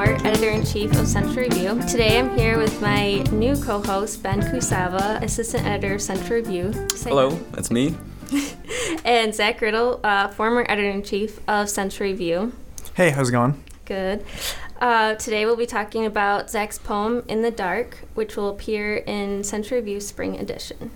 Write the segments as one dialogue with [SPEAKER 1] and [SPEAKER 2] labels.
[SPEAKER 1] Moore, editor in chief of Central Review. Today I'm here with my new co host, Ben Kusava, assistant editor of Central Review.
[SPEAKER 2] Say Hello, that's me.
[SPEAKER 1] and Zach Riddle, uh, former editor in chief of Central Review.
[SPEAKER 3] Hey, how's it going?
[SPEAKER 1] Good. Uh, today we'll be talking about Zach's poem In the Dark, which will appear in Central Review Spring Edition.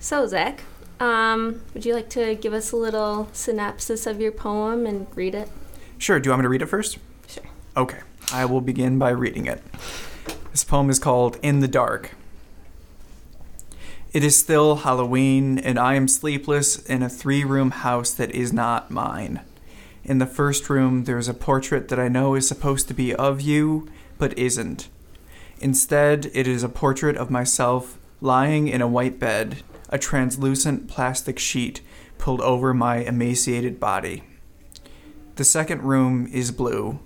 [SPEAKER 1] So, Zach, um, would you like to give us a little synopsis of your poem and read it?
[SPEAKER 3] Sure. Do you want me to read it first?
[SPEAKER 1] Sure.
[SPEAKER 3] Okay. I will begin by reading it. This poem is called In the Dark. It is still Halloween, and I am sleepless in a three room house that is not mine. In the first room, there is a portrait that I know is supposed to be of you, but isn't. Instead, it is a portrait of myself lying in a white bed, a translucent plastic sheet pulled over my emaciated body. The second room is blue.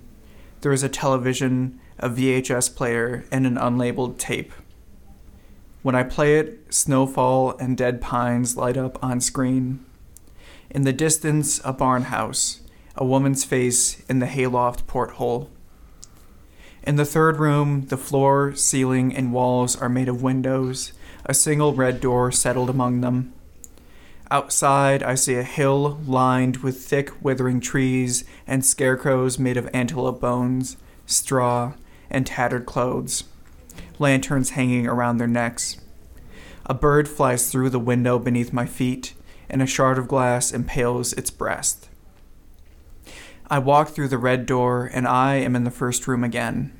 [SPEAKER 3] There is a television, a VHS player, and an unlabeled tape. When I play it, snowfall and dead pines light up on screen. In the distance, a barn house, a woman's face in the hayloft porthole. In the third room, the floor, ceiling, and walls are made of windows, a single red door settled among them. Outside, I see a hill lined with thick, withering trees and scarecrows made of antelope bones, straw, and tattered clothes, lanterns hanging around their necks. A bird flies through the window beneath my feet, and a shard of glass impales its breast. I walk through the red door, and I am in the first room again.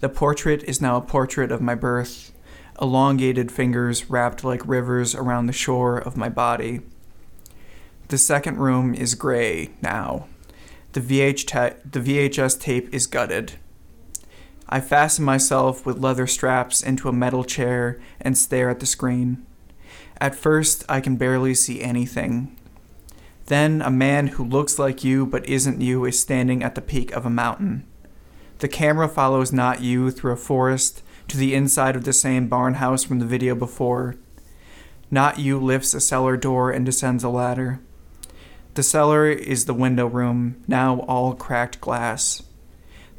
[SPEAKER 3] The portrait is now a portrait of my birth, elongated fingers wrapped like rivers around the shore of my body. The second room is gray now. The, VH the VHS tape is gutted. I fasten myself with leather straps into a metal chair and stare at the screen. At first, I can barely see anything. Then, a man who looks like you but isn't you is standing at the peak of a mountain. The camera follows not you through a forest to the inside of the same barn house from the video before. Not You lifts a cellar door and descends a ladder. The cellar is the window room, now all cracked glass.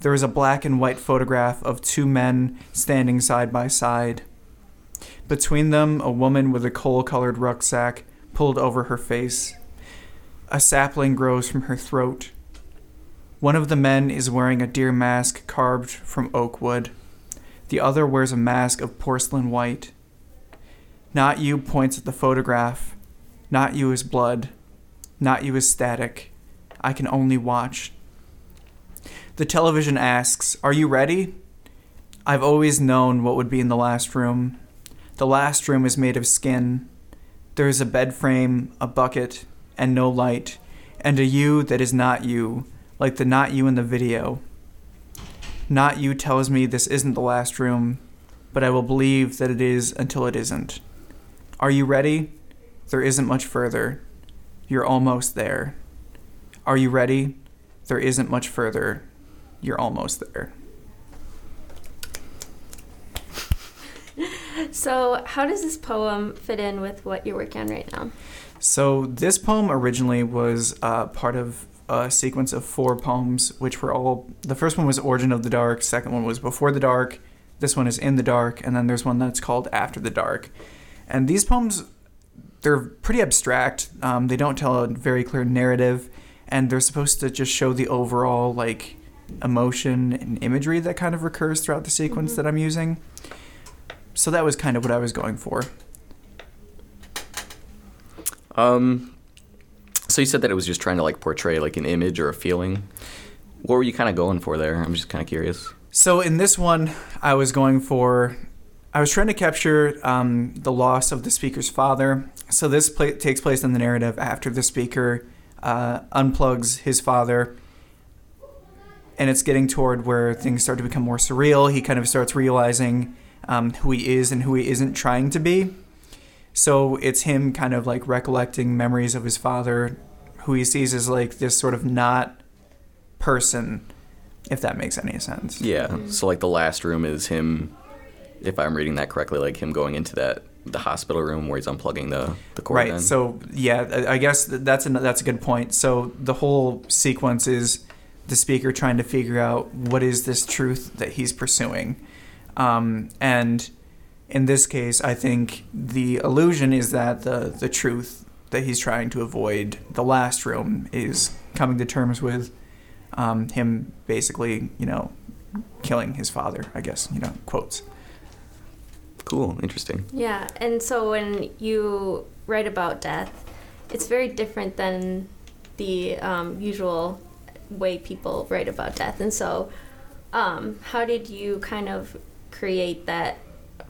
[SPEAKER 3] There is a black and white photograph of two men standing side by side. Between them, a woman with a coal colored rucksack pulled over her face. A sapling grows from her throat. One of the men is wearing a deer mask carved from oak wood. The other wears a mask of porcelain white. Not you points at the photograph. Not you is blood. Not you is static. I can only watch. The television asks, Are you ready? I've always known what would be in the last room. The last room is made of skin. There is a bed frame, a bucket, and no light, and a you that is not you, like the not you in the video. Not you tells me this isn't the last room, but I will believe that it is until it isn't. Are you ready? There isn't much further. You're almost there. Are you ready? There isn't much further. You're almost there.
[SPEAKER 1] So, how does this poem fit in with what you're working on right now?
[SPEAKER 3] So, this poem originally was uh, part of a sequence of four poems, which were all the first one was Origin of the Dark, second one was Before the Dark, this one is In the Dark, and then there's one that's called After the Dark. And these poems, they're pretty abstract. Um, they don't tell a very clear narrative, and they're supposed to just show the overall like emotion and imagery that kind of recurs throughout the sequence mm-hmm. that I'm using. So that was kind of what I was going for.
[SPEAKER 2] Um, so you said that it was just trying to like portray like an image or a feeling. What were you kind of going for there? I'm just kind of curious.
[SPEAKER 3] So in this one, I was going for, I was trying to capture um, the loss of the speaker's father. So this takes place in the narrative after the speaker uh, unplugs his father, and it's getting toward where things start to become more surreal. He kind of starts realizing um, who he is and who he isn't trying to be. So it's him kind of like recollecting memories of his father, who he sees as like this sort of not person, if that makes any sense.
[SPEAKER 2] Yeah. Mm-hmm. So like the last room is him, if I'm reading that correctly, like him going into that the hospital room where he's unplugging the the cord.
[SPEAKER 3] Right.
[SPEAKER 2] Then.
[SPEAKER 3] So yeah, I guess that's a that's a good point. So the whole sequence is the speaker trying to figure out what is this truth that he's pursuing. Um, and in this case, I think the illusion is that the, the truth that he's trying to avoid, the last room, is coming to terms with um, him basically, you know, killing his father, I guess, you know, quotes.
[SPEAKER 2] Cool, interesting.
[SPEAKER 1] Yeah, and so when you write about death, it's very different than the um, usual way people write about death. And so, um, how did you kind of create that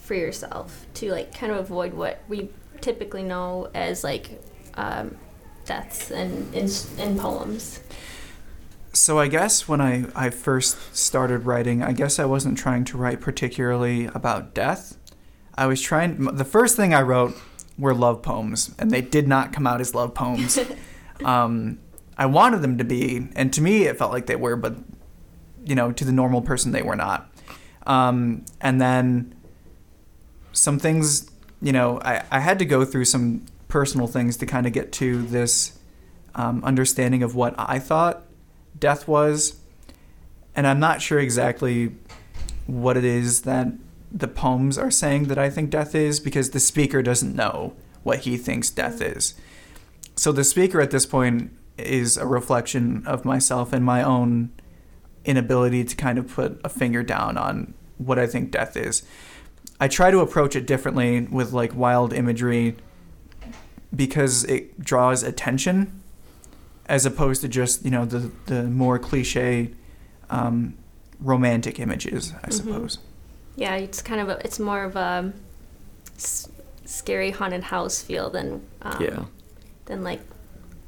[SPEAKER 1] for yourself to like kind of avoid what we typically know as like um, deaths in, in in poems?
[SPEAKER 3] So I guess when I, I first started writing, I guess I wasn't trying to write particularly about death. I was trying. The first thing I wrote were love poems, and they did not come out as love poems. um, I wanted them to be, and to me, it felt like they were, but you know, to the normal person, they were not. Um, and then some things, you know, I, I had to go through some personal things to kind of get to this um, understanding of what I thought death was. And I'm not sure exactly what it is that the poems are saying that I think death is because the speaker doesn't know what he thinks death is. So the speaker at this point is a reflection of myself and my own inability to kind of put a finger down on what I think death is. I try to approach it differently with like wild imagery because it draws attention as opposed to just, you know, the, the more cliche um, romantic images, I
[SPEAKER 1] Mhm.
[SPEAKER 3] suppose.
[SPEAKER 1] Yeah, it's kind of a, it's more of a s- scary haunted house feel than um,
[SPEAKER 2] Yeah.
[SPEAKER 1] than like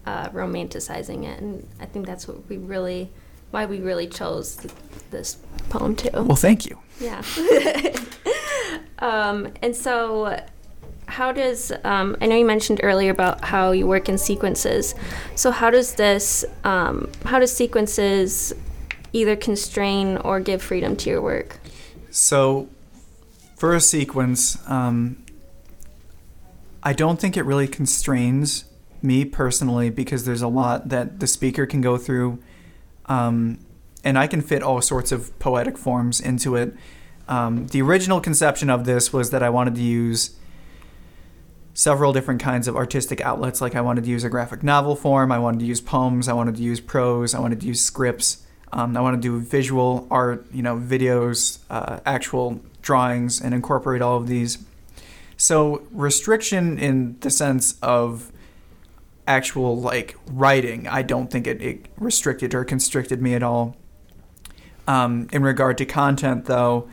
[SPEAKER 1] uh, romanticizing it, and I think that's what we really why we really chose th- this poem too.
[SPEAKER 3] Well, thank you.
[SPEAKER 1] Yeah. um, and so, how does um, I know you mentioned earlier about how you work in sequences? So how does this um, how does sequences either constrain or give freedom to your work?
[SPEAKER 3] So, for a sequence, um, I don't think it really constrains me personally because there's a lot that the speaker can go through, um, and I can fit all sorts of poetic forms into it. Um, the original conception of this was that I wanted to use several different kinds of artistic outlets. Like I wanted to use a graphic novel form, I wanted to use poems, I wanted to use prose, I wanted to use scripts. Um, I wanted to do visual art, you know, videos, uh, actual drawings, and incorporate all of these. So restriction in the sense of actual like writing, I don't think it, it restricted or constricted me at all. Um, in regard to content, though,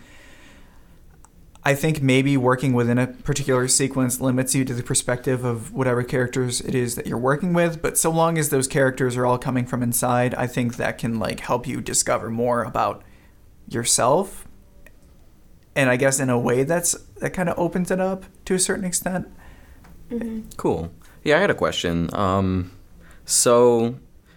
[SPEAKER 3] I think maybe working within a particular sequence limits you to the perspective of whatever characters it is that you're working with. But so long as those characters are all coming from inside, I think that can like help you discover more about yourself. And I guess in a way that's that kind of opens it up to a certain extent.
[SPEAKER 1] Mm-hmm.
[SPEAKER 2] Cool. Yeah, I had a question. Um, so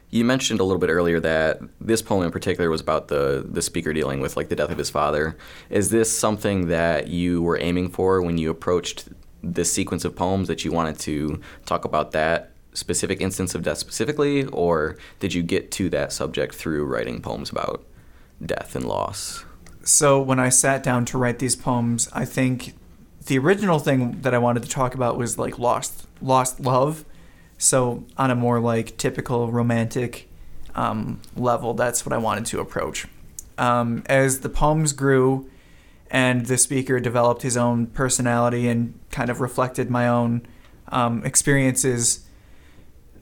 [SPEAKER 2] you mentioned a little bit earlier that this poem in particular was about the the speaker dealing with like the death of his father. Is this something that you were aiming for when you approached this sequence of poems that you wanted to talk about that specific instance of death specifically, or did you get to that subject through writing poems about death and loss?
[SPEAKER 3] So when I sat down to write these poems, I think the original thing that I wanted to talk about was like lost lost love. So on a more like typical romantic um, level, that's what I wanted to approach. Um, as the poems grew, and the speaker developed his own personality and kind of reflected my own um, experiences,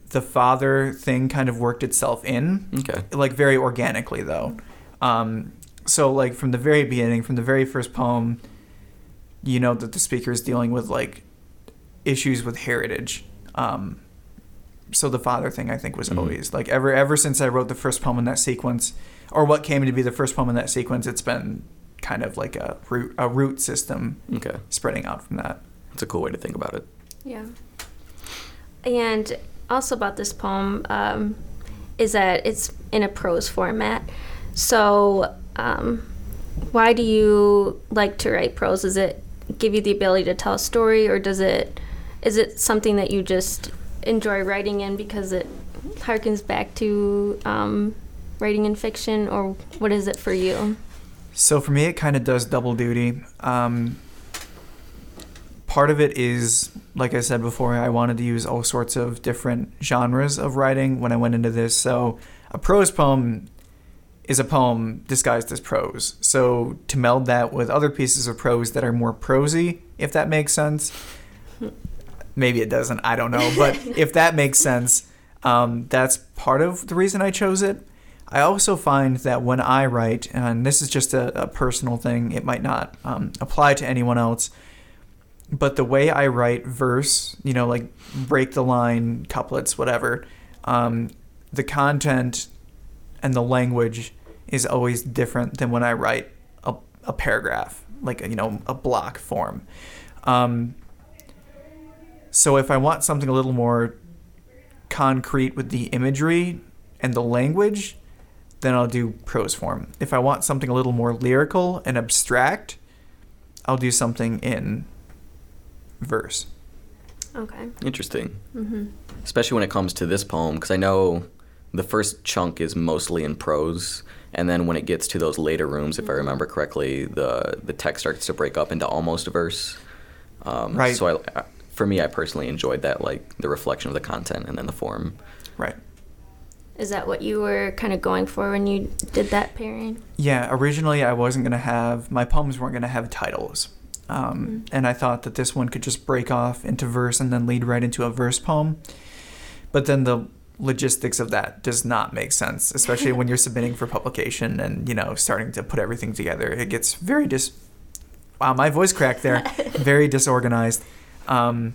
[SPEAKER 3] the father thing kind of worked itself in
[SPEAKER 2] Okay.
[SPEAKER 3] like very organically though. Um, so like from the very beginning, from the very first poem, you know that the speaker is dealing with like issues with heritage. Um, so the father thing I think was
[SPEAKER 2] Mhm.
[SPEAKER 3] always like ever ever since I wrote the first poem in that sequence, or what came to be the first poem in that sequence, it's been kind of like a root a root system
[SPEAKER 2] Okay.
[SPEAKER 3] spreading out from that.
[SPEAKER 2] It's a cool way to think about it.
[SPEAKER 1] Yeah. And also about this poem um, is that it's in a prose format. So, um, why do you like to write prose? Is it give you the ability to tell a story, or does it is it something that you just enjoy writing in because it harkens back to um, writing in fiction, or what is it for you?
[SPEAKER 3] So for me, it kind of does double duty. Um, part of it is, like I said before, I wanted to use all sorts of different genres of writing when I went into this. So a prose poem is a poem disguised as prose. So to meld that with other pieces of prose that are more prosy, if that makes sense, maybe it doesn't. I don't know, but if that makes sense, um, that's part of the reason I chose it. I also find that when I write, and this is just a, a personal thing, it might not um, apply to anyone else, but the way I write verse, you know, like break the line, couplets, whatever, um, the content and the language is always different than when I write a, a paragraph, like, you know, a block form. Um, so if I want something a little more concrete with the imagery and the language, then I'll do prose form. If I want something a little more lyrical and abstract, I'll do something in verse.
[SPEAKER 1] Okay.
[SPEAKER 2] Interesting.
[SPEAKER 1] Mm-hmm.
[SPEAKER 2] Especially when it comes to this poem, because I know the first chunk is mostly in prose, and then when it gets to those later rooms, if I remember correctly, the the text starts to break up into almost verse. Um,
[SPEAKER 3] Right.
[SPEAKER 2] So I, for me, I personally enjoyed that, like the reflection of the content and then the form.
[SPEAKER 3] Right.
[SPEAKER 1] Is that what you were kind of going for when you did that pairing?
[SPEAKER 3] Yeah, originally I wasn't going to have, my poems weren't going to have titles. Um, And I thought that this one could just break off into verse and then lead right into a verse poem. But then the logistics of that does not make sense, especially when you're submitting for publication and, you know, starting to put everything together. It gets very dis. Wow, my voice cracked there. very disorganized. Um,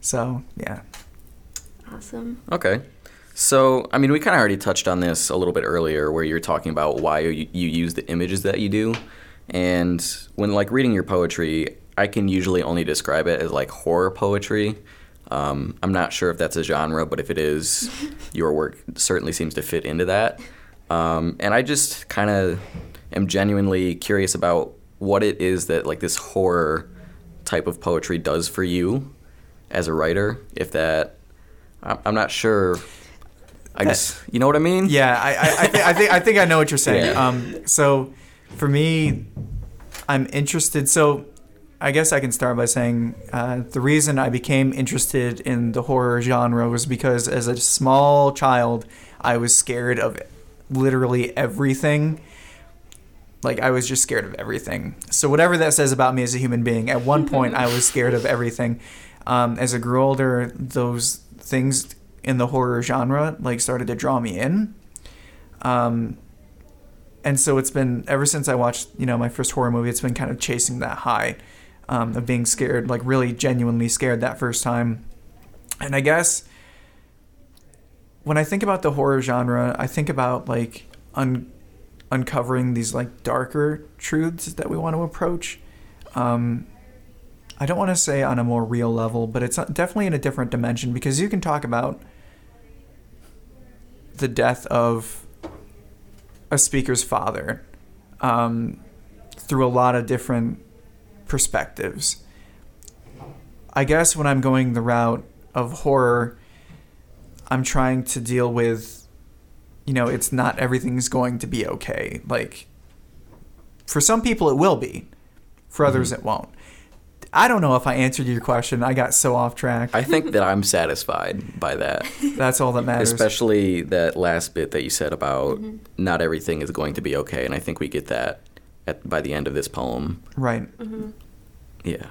[SPEAKER 3] so, yeah.
[SPEAKER 1] Awesome.
[SPEAKER 2] Okay. So, I mean, we kind of already touched on this a little bit earlier, where you're talking about why you, you use the images that you do. And when like reading your poetry, I can usually only describe it as like horror poetry. Um, I'm not sure if that's a genre, but if it is, your work certainly seems to fit into that. Um, and I just kind of am genuinely curious about what it is that like this horror type of poetry does for you as a writer. If that, I'm I'm not sure. I
[SPEAKER 3] That-
[SPEAKER 2] guess you know what I mean.
[SPEAKER 3] Yeah, I, I, I, think, I think I think I know what you're saying.
[SPEAKER 2] Yeah.
[SPEAKER 3] Um, so for me, I'm interested. So I guess I can start by saying uh, the reason I became interested in the horror genre was because as a small child, I was scared of literally everything. Like I was just scared of everything. So whatever that says about me as a human being, at one point I was scared of everything. Um, as I grew older, those things in the horror genre like started to draw me in. Um, and so it's been ever since I watched you know my first horror movie. It's been kind of chasing that high um, of being scared, like really genuinely scared that first time. And I guess when I think about the horror genre, I think about like un- uncovering these like darker truths that we want to approach. Um, I don't want to say on a more real level, but it's definitely in a different dimension because you can talk about the death of a speaker's father um, through a lot of different perspectives. I guess when I'm going the route of horror, I'm trying to deal with, you know, it's not everything's going to be okay. Like, for some people, it will be, for others, mm-hmm. it won't. I don't know if I answered your question. I got so off track.
[SPEAKER 2] I think that I'm satisfied by that,
[SPEAKER 3] That's all that matters.
[SPEAKER 2] especially that last bit that you said about mm-hmm. not everything is going to be okay, and I think we get that at by the end of this poem.
[SPEAKER 3] right.
[SPEAKER 1] hmm
[SPEAKER 2] Yeah.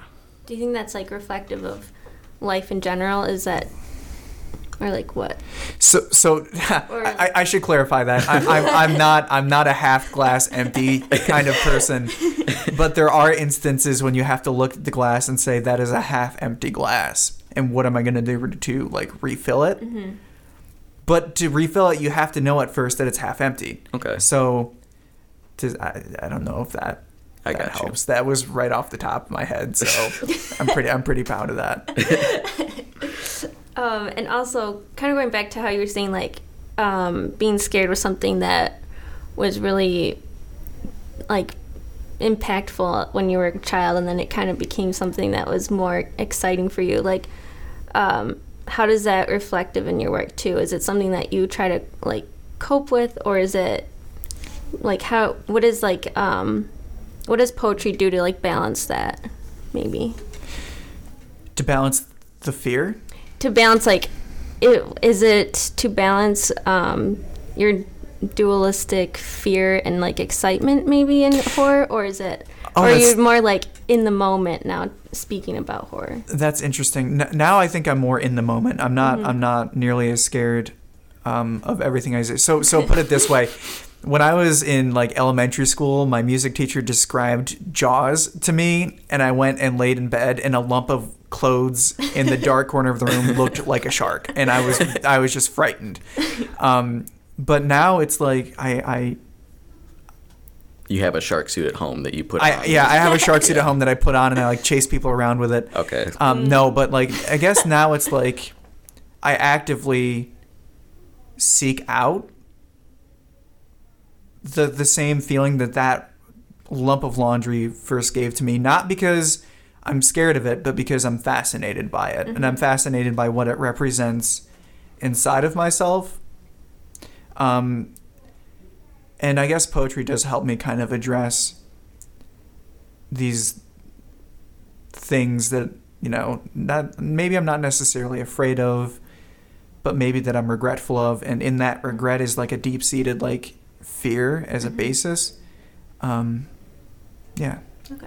[SPEAKER 1] Do you think that's like reflective of life in general? Is that, or like what?
[SPEAKER 3] So, so
[SPEAKER 1] Or-
[SPEAKER 3] I, I should clarify that I, I'm, I'm not I'm not a half glass empty kind of person, but there are instances when you have to look at the glass and say that is a half empty glass, and what am I going to do to like refill it?
[SPEAKER 1] hmm
[SPEAKER 3] But to refill it, you have to know at first that it's half empty.
[SPEAKER 2] Okay.
[SPEAKER 3] So, to, I, I don't know if that
[SPEAKER 2] I
[SPEAKER 3] that
[SPEAKER 2] got you.
[SPEAKER 3] helps. That was right off the top of my head, so I'm pretty I'm pretty proud of that.
[SPEAKER 1] Um, and also, kind of going back to how you were saying, like, um, being scared was something that was really, like, impactful when you were a child, and then it kind of became something that was more exciting for you. Like, um, how does that reflective in your work too? Is it something that you try to like cope with, or is it like how? What is like um, what does poetry do to like balance that? Maybe
[SPEAKER 3] To balance the fear,
[SPEAKER 1] to balance like, it, is it to balance um, your dualistic fear and like excitement maybe in horror, or is it?
[SPEAKER 3] Oh,
[SPEAKER 1] or are you more like in the moment now speaking about horror?
[SPEAKER 3] That's interesting. N- now I think I'm more in the moment. I'm not. I'm not nearly as scared um, of everything I say. So so put it this way. When I was in like elementary school, my music teacher described Jaws to me, and I went and laid in bed, and a lump of clothes in the dark corner of the room looked like a shark, and I was I was just frightened. Um, but now it's like I, I
[SPEAKER 2] You have a shark suit at home that you put
[SPEAKER 3] I
[SPEAKER 2] on.
[SPEAKER 3] yeah I have a shark suit at home that I put on, and I like chase people around with it.
[SPEAKER 2] Okay.
[SPEAKER 3] Um, no, but like I guess now it's like I actively seek out the the same feeling that that lump of laundry first gave to me, not because I'm scared of it, but because I'm fascinated by it, and I'm fascinated by what it represents inside of myself. Um, and I guess poetry does help me kind of address these things that you know not maybe I'm not necessarily afraid of but maybe that I'm regretful of. And in that regret is like a deep-seated like fear as a basis um yeah
[SPEAKER 1] Okay.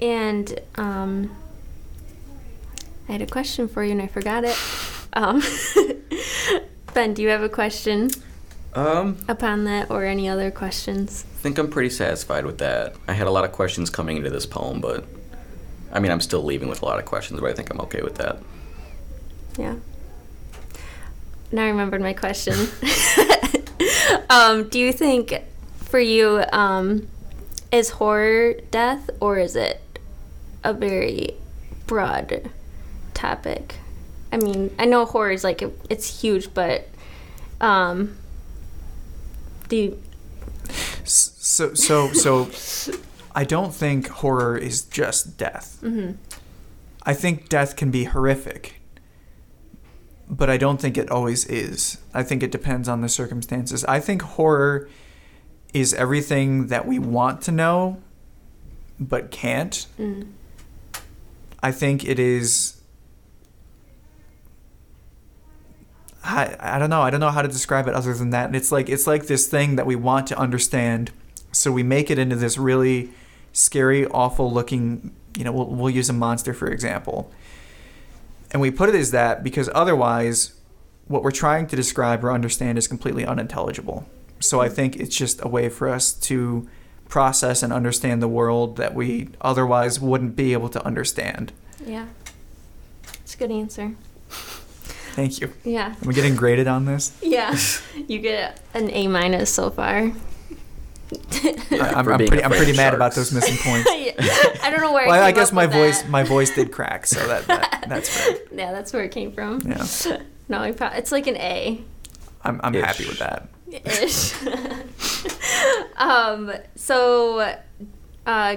[SPEAKER 1] And um, I had a question for you and I forgot it. Um, ben, do you have a question
[SPEAKER 2] Um,
[SPEAKER 1] upon that or any other questions?
[SPEAKER 2] I think I'm pretty satisfied with that. I had a lot of questions coming into this poem, but I mean, I'm still leaving with a lot of questions, but I think I'm okay with that.
[SPEAKER 1] Yeah. Now I remembered my question. um, do you think for you um, is horror death or is it a very broad topic? I mean, I know horror is like it's huge, but um, do you,
[SPEAKER 3] so so so I don't think horror is just death
[SPEAKER 1] mhm.
[SPEAKER 3] I think death can be horrific but I don't think it always is I think it depends on the circumstances I think horror is everything that we want to know but can't
[SPEAKER 1] Mm.
[SPEAKER 3] I think it is. I, I don't know. I don't know how to describe it other than that. And It's like it's like this thing that we want to understand, so we make it into this really scary, awful looking. You know, we'll, we'll use a monster for example, and we put it as that because otherwise, what we're trying to describe or understand is completely unintelligible. So I think it's just a way for us to process and understand the world that we otherwise wouldn't be able to understand.
[SPEAKER 1] yeah, it's a good answer.
[SPEAKER 3] Thank you.
[SPEAKER 1] Yeah,
[SPEAKER 3] Am I getting graded on this?
[SPEAKER 1] yeah, you get an A minus so far.
[SPEAKER 3] I, I'm, I'm pretty. I'm pretty
[SPEAKER 2] of
[SPEAKER 3] mad about those missing points.
[SPEAKER 1] I don't know where.
[SPEAKER 3] well,
[SPEAKER 1] I,
[SPEAKER 3] I guess
[SPEAKER 1] up
[SPEAKER 3] my
[SPEAKER 1] with
[SPEAKER 3] voice,
[SPEAKER 1] that.
[SPEAKER 3] my voice did crack, so that, that that's fair.
[SPEAKER 1] Yeah, that's where it came from.
[SPEAKER 3] Yeah,
[SPEAKER 1] No, it's like an A.
[SPEAKER 3] I'm I'm
[SPEAKER 2] Ish.
[SPEAKER 3] happy with that.
[SPEAKER 1] Ish. um. So, uh,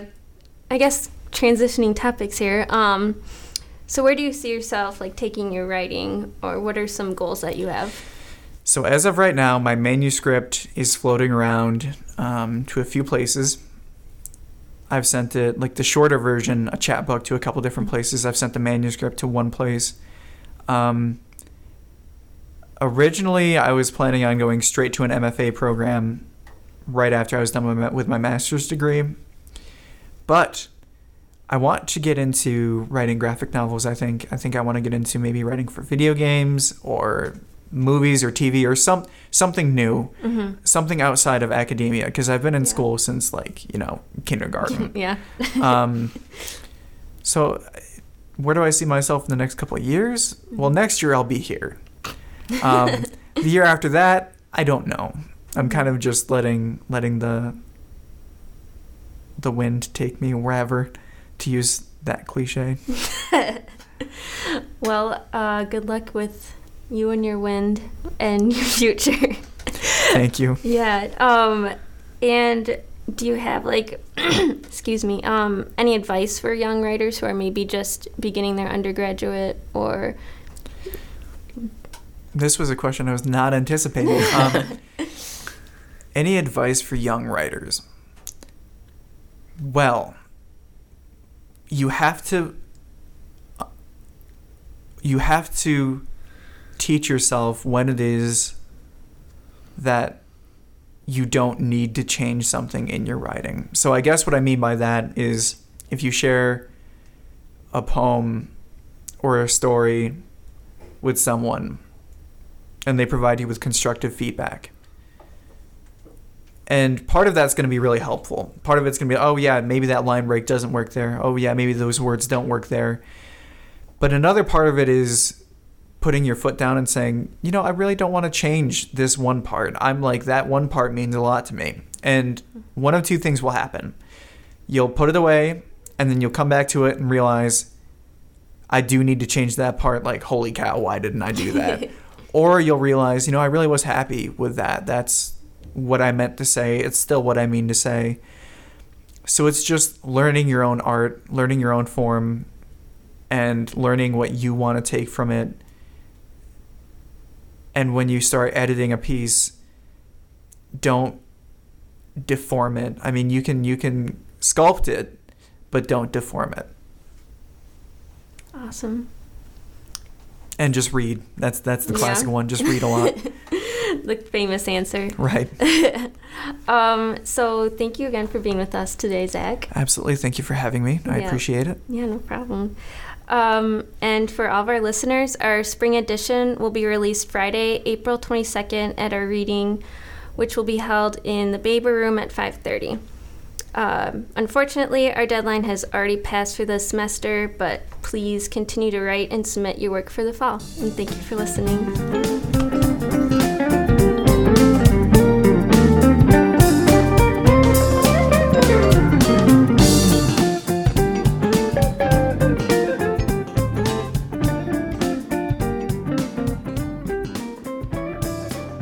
[SPEAKER 1] I guess transitioning topics here. Um. So, where do you see yourself like taking your writing, or what are some goals that you have?
[SPEAKER 3] So as of right now, my manuscript is floating around um, to a few places. I've sent it like the shorter version, a chapbook, to a couple different places. I've sent the manuscript to one place. Um, originally, I was planning on going straight to an MFA program right after I was done with my, with my master's degree, but I want to get into writing graphic novels. I think I think I want to get into maybe writing for video games or movies or TV or some something new,
[SPEAKER 1] Mm-hmm.
[SPEAKER 3] something outside of academia because I've been in
[SPEAKER 1] Yeah.
[SPEAKER 3] school since like you know kindergarten.
[SPEAKER 1] yeah.
[SPEAKER 3] um, so, where do I see myself in the next couple of years? Well, next year I'll be here. Um, the year after that, I don't know. I'm kind of just letting letting the the wind take me wherever, to use that cliche.
[SPEAKER 1] well, uh, good luck with you and your wind and your future.
[SPEAKER 3] Thank you.
[SPEAKER 1] Yeah. Um, and do you have like, excuse me, um, any advice for young writers who are maybe just beginning their undergraduate or
[SPEAKER 3] This was a question I was not anticipating. Um, any advice for young writers? Well, you have to you have to teach yourself when it is that you don't need to change something in your writing. So I guess what I mean by that is if you share a poem or a story with someone and they provide you with constructive feedback. And part of that's going to be really helpful. Part of it's going to be, oh, yeah, maybe that line break doesn't work there. Oh, yeah, maybe those words don't work there. But another part of it is putting your foot down and saying, you know, I really don't want to change this one part. I'm like, that one part means a lot to me. And one of two things will happen you'll put it away, and then you'll come back to it and realize, I do need to change that part. Like, holy cow, why didn't I do that? or you'll realize, you know, I really was happy with that. That's what I meant to say. It's still what I mean to say. So it's just learning your own art, learning your own form, and learning what you want to take from it. And when you start editing a piece, don't deform it. I mean, you can you can sculpt it, but don't deform it.
[SPEAKER 1] Awesome.
[SPEAKER 3] And just read. That's that's the
[SPEAKER 1] Yeah.
[SPEAKER 3] classic one. Just read a lot.
[SPEAKER 1] the famous answer.
[SPEAKER 3] right.
[SPEAKER 1] Um, so thank you again for being with us today, Zach.
[SPEAKER 3] Absolutely. Thank you for having me. I
[SPEAKER 1] Yeah.
[SPEAKER 3] appreciate it.
[SPEAKER 1] Yeah, no problem. Um, and for all of our listeners, our spring edition will be released Friday, April 22nd at our reading, which will be held in the Baber Room at 5:30. Um, unfortunately, our deadline has already passed for the semester, but please continue to write and submit your work for the fall. And thank you for listening.